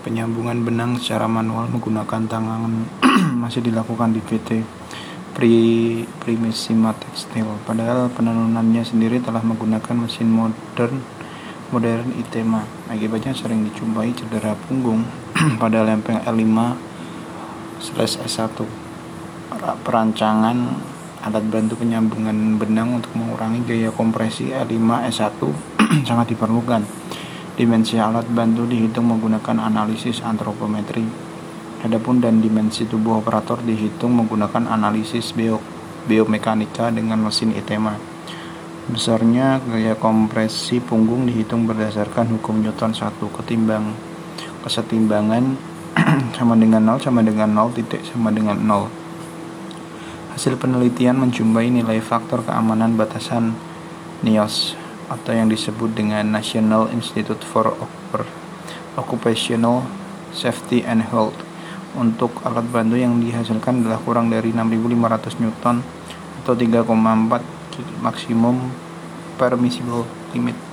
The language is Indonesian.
Penyambungan benang secara manual menggunakan tangan masih dilakukan di PT Pri Primissima Textile. Padahal penenunannya sendiri telah menggunakan mesin modern modern ITEMA. Akibatnya sering dijumpai cedera punggung pada lempeng L5 S1. Perancangan alat bantu penyambungan benang untuk mengurangi gaya kompresi L5 S1 sangat diperlukan Dimensi alat bantu dihitung menggunakan analisis antropometri. Adapun dan dimensi tubuh operator dihitung menggunakan analisis bio, biomekanika dengan mesin ITEMA. Besarnya gaya kompresi punggung dihitung berdasarkan hukum Newton 1 ketimbang kesetimbangan sama dengan 0 sama dengan 0 titik sama dengan 0. Hasil penelitian menjumpai nilai faktor keamanan batasan NIOS atau yang disebut dengan National Institute for Occupational Safety and Health. Untuk alat bantu yang dihasilkan adalah kurang dari 6500 Newton atau 3,4 maksimum permissible limit